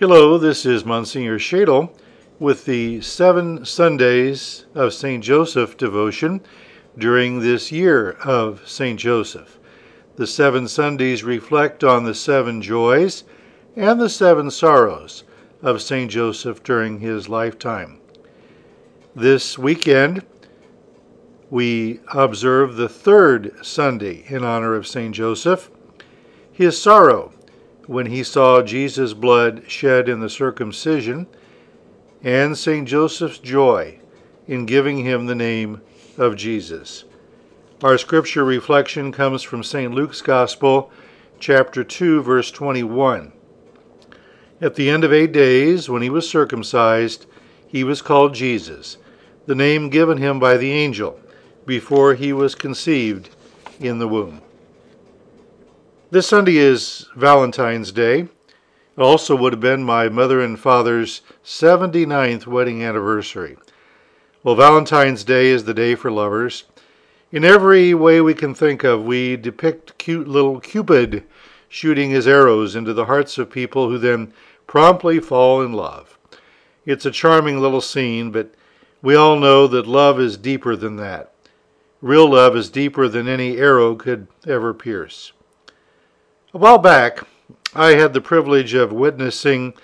Hello, this is Monsignor Shadle with the Seven Sundays of St. Joseph devotion during this year of St. Joseph. The seven Sundays reflect on the seven joys and the seven sorrows of St. Joseph during his lifetime. This weekend, we observe the third Sunday in honor of St. Joseph, his sorrow when he saw Jesus' blood shed in the circumcision, and St. Joseph's joy in giving him the name of Jesus. Our scripture reflection comes from St. Luke's Gospel, chapter 2, verse 21. At the end of eight days, when he was circumcised, he was called Jesus, the name given him by the angel before he was conceived in the womb. This Sunday is Valentine's Day. It also would have been my mother and father's 79th wedding anniversary. Well, Valentine's Day is the day for lovers. In every way we can think of, we depict cute little Cupid shooting his arrows into the hearts of people who then promptly fall in love. It's a charming little scene, but we all know that love is deeper than that. Real love is deeper than any arrow could ever pierce. A while back, I had the privilege of witnessing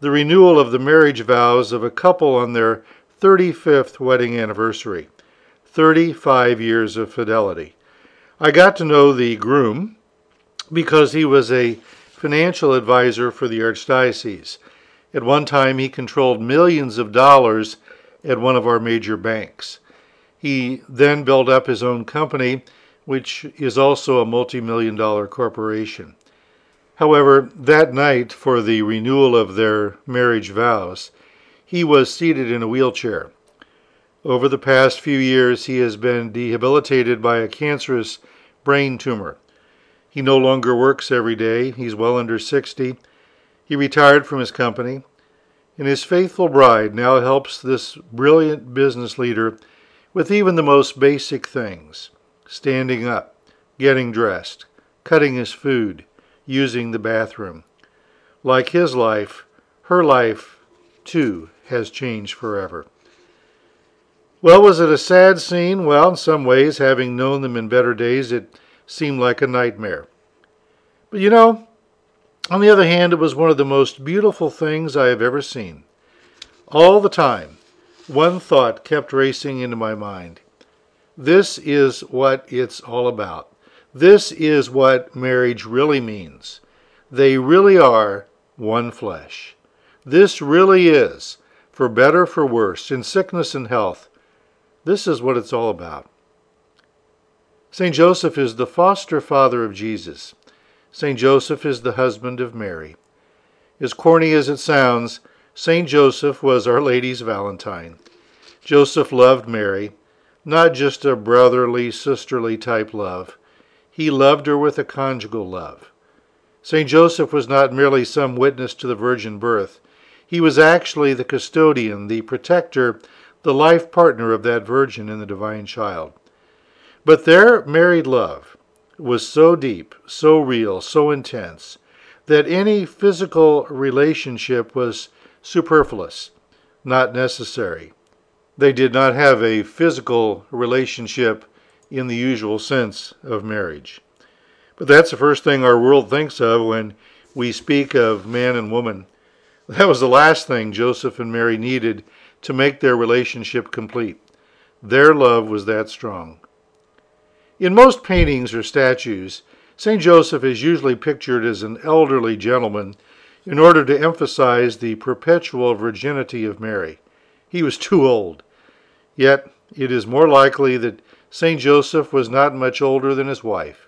the renewal of the marriage vows of a couple on their 35th wedding anniversary. 35 years of fidelity. I got to know the groom because he was a financial advisor for the Archdiocese. At one time, he controlled millions of dollars at one of our major banks. He then built up his own company, which is also a multi million dollar corporation. However, that night, for the renewal of their marriage vows, he was seated in a wheelchair. Over the past few years, he has been debilitated by a cancerous brain tumor. He no longer works every day. He's well under 60. He retired from his company. And his faithful bride now helps this brilliant business leader with even the most basic things standing up, getting dressed, cutting his food, using the bathroom. Like his life, her life, too, has changed forever. Well, was it a sad scene? Well, in some ways, having known them in better days, it seemed like a nightmare. But you know, on the other hand, it was one of the most beautiful things I have ever seen. All the time, one thought kept racing into my mind. This is what it's all about. This is what marriage really means. They really are one flesh. This really is, for better, for worse, in sickness and health. This is what it's all about. St. Joseph is the foster father of Jesus. St. Joseph is the husband of Mary. As corny as it sounds, St. Joseph was Our Lady's Valentine. Joseph loved Mary, not just a brotherly, sisterly type love. He loved her with a conjugal love. St. Joseph was not merely some witness to the virgin birth. He was actually the custodian, the protector, the life partner of that virgin and the divine child. But their married love was so deep, so real, so intense, that any physical relationship was superfluous, not necessary. They did not have a physical relationship in the usual sense of marriage. But that's the first thing our world thinks of when we speak of man and woman. That was the last thing Joseph and Mary needed to make their relationship complete. Their love was that strong. In most paintings or statues, St. Joseph is usually pictured as an elderly gentleman in order to emphasize the perpetual virginity of Mary. He was too old. Yet it is more likely that St. Joseph was not much older than his wife.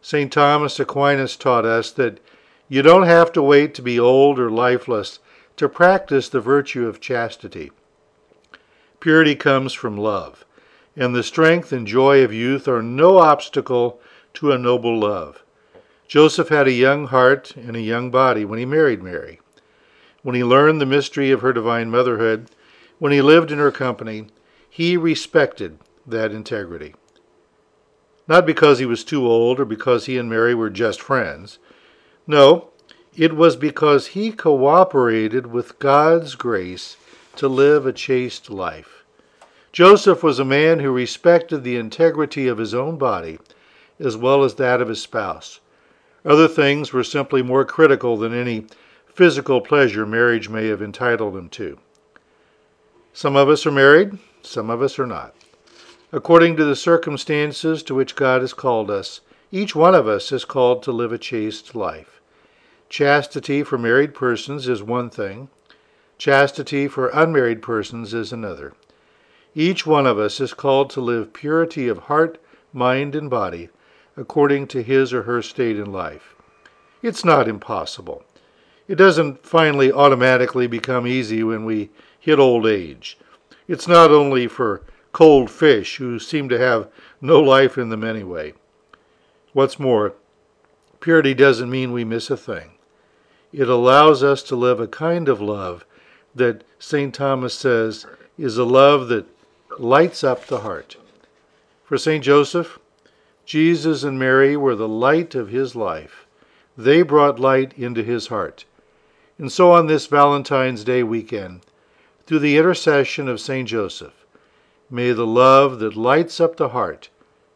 St. Thomas Aquinas taught us that you don't have to wait to be old or lifeless to practice the virtue of chastity. Purity comes from love, and the strength and joy of youth are no obstacle to a noble love. Joseph had a young heart and a young body when he married Mary. When he learned the mystery of her divine motherhood, when he lived in her company, he respected that integrity. Not because he was too old or because he and Mary were just friends. No, It was because he cooperated with God's grace to live a chaste life. Joseph was a man who respected the integrity of his own body as well as that of his spouse. Other things were simply more critical than any physical pleasure marriage may have entitled him to. Some of us are married, some of us are not. According to the circumstances to which God has called us, each one of us is called to live a chaste life. Chastity for married persons is one thing, chastity for unmarried persons is another. Each one of us is called to live purity of heart, mind, and body according to his or her state in life. It's not impossible. It doesn't finally automatically become easy when we hit old age. It's not only for cold fish who seem to have no life in them anyway. What's more, purity doesn't mean we miss a thing. It allows us to live a kind of love that St. Thomas says is a love that lights up the heart. For St. Joseph, Jesus and Mary were the light of his life. They brought light into his heart. And so on this Valentine's Day weekend, through the intercession of St. Joseph, may the love that lights up the heart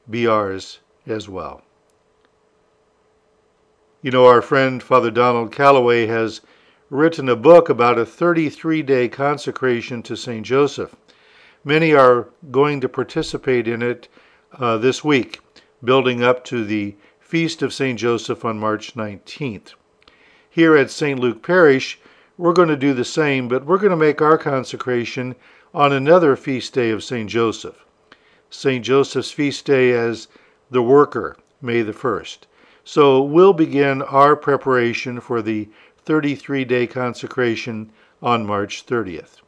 be ours as well. You know, our friend Father Donald Calloway has written a book about a 33 day consecration to St. Joseph. Many are going to participate in it uh, this week, building up to the Feast of St. Joseph on March 19th. Here at St. Luke Parish, we're going to do the same, but we're going to make our consecration on another feast day of St. Joseph. St. Joseph's feast day as the worker, May the 1st. So we'll begin our preparation for the 33 day consecration on March 30th.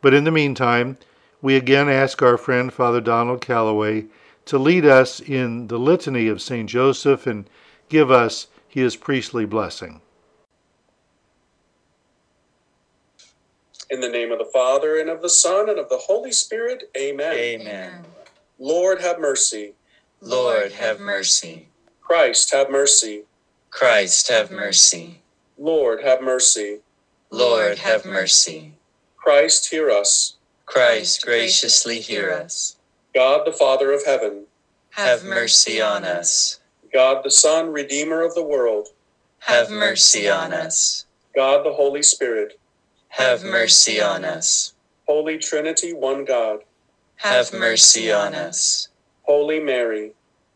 But in the meantime, we again ask our friend Father Donald Calloway to lead us in the litany of St. Joseph and give us his priestly blessing. In the name of the Father, and of the Son, and of the Holy Spirit, amen. Amen. Lord, have mercy. Lord, have mercy. Christ, have mercy. Christ, have mercy. Lord, have mercy. Lord, have mercy. Christ, hear us. Christ, graciously hear us. God, the Father of heaven. Have mercy on us. God, the Son, Redeemer of the world. Have mercy on us. God, the Holy Spirit. Have mercy on us. Holy Trinity, one God. Have mercy on us. Holy Mary.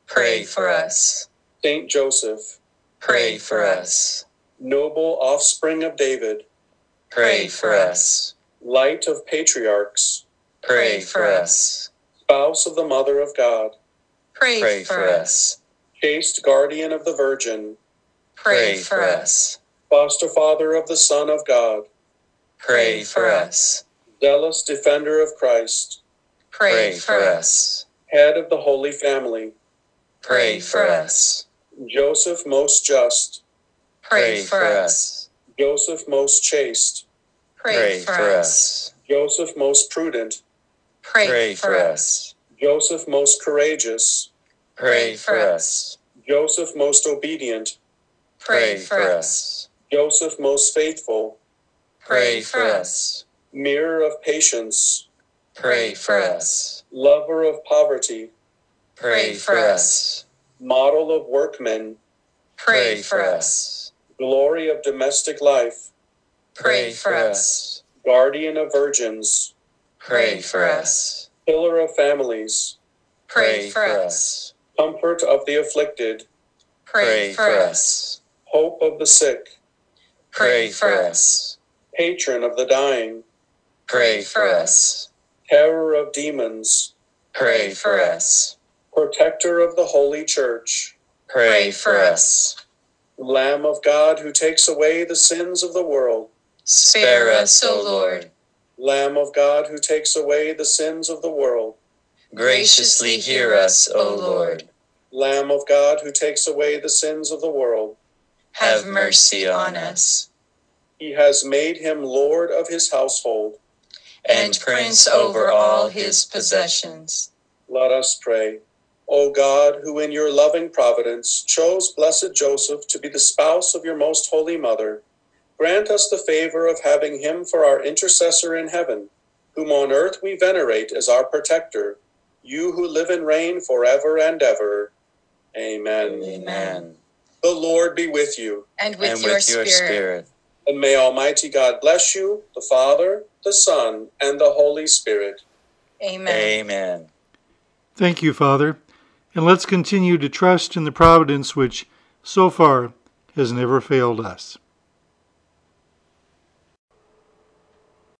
Pray for us. Saint Joseph. Pray for us. Noble offspring of David. Pray for us. Light of patriarchs. Pray for us. Spouse of the Mother of God. Pray for us. Chaste guardian of the Virgin. Pray for us. Foster father of the Son of God. Pray for us. Zealous defender of Christ. Pray for us. Head of the Holy Family. Pray for us. Joseph most just. Pray for us. Joseph most chaste. Pray for us. Joseph most prudent. Pray for us. Joseph most courageous. Pray for us. Joseph most obedient. Pray for us. Joseph most faithful. Pray for us. Mirror of patience. Pray for us. Lover of poverty. Pray for us. Model of workmen. Pray for us. Glory of domestic life. Pray for us. Guardian of virgins. Pray for us. Pillar of families. Pray for us. Comfort of the afflicted. Pray for us. Hope of the sick. Pray for us. Patron of the dying. Pray for us. Terror of demons. Pray for us. Protector of the Holy Church. Pray for us. Lamb of God who takes away the sins of the world. Spare us, O Lord. Lamb of God who takes away the sins of the world. Graciously hear us, O Lord. Lamb of God who takes away the sins of the world. Have mercy on us. He has made him Lord of his household. And Prince over all his possessions. Let us pray. O God, who in your loving providence chose Blessed Joseph to be the spouse of your most holy mother, grant us the favor of having him for our intercessor in heaven, whom on earth we venerate as our protector, you who live and reign forever and ever. Amen. Amen. The Lord be with you, And with, and your, with your spirit. spirit. And may Almighty God bless you, the Father, the Son, and the Holy Spirit. Amen. Amen. Thank you, Father, and let's continue to trust in the providence which so far has never failed us.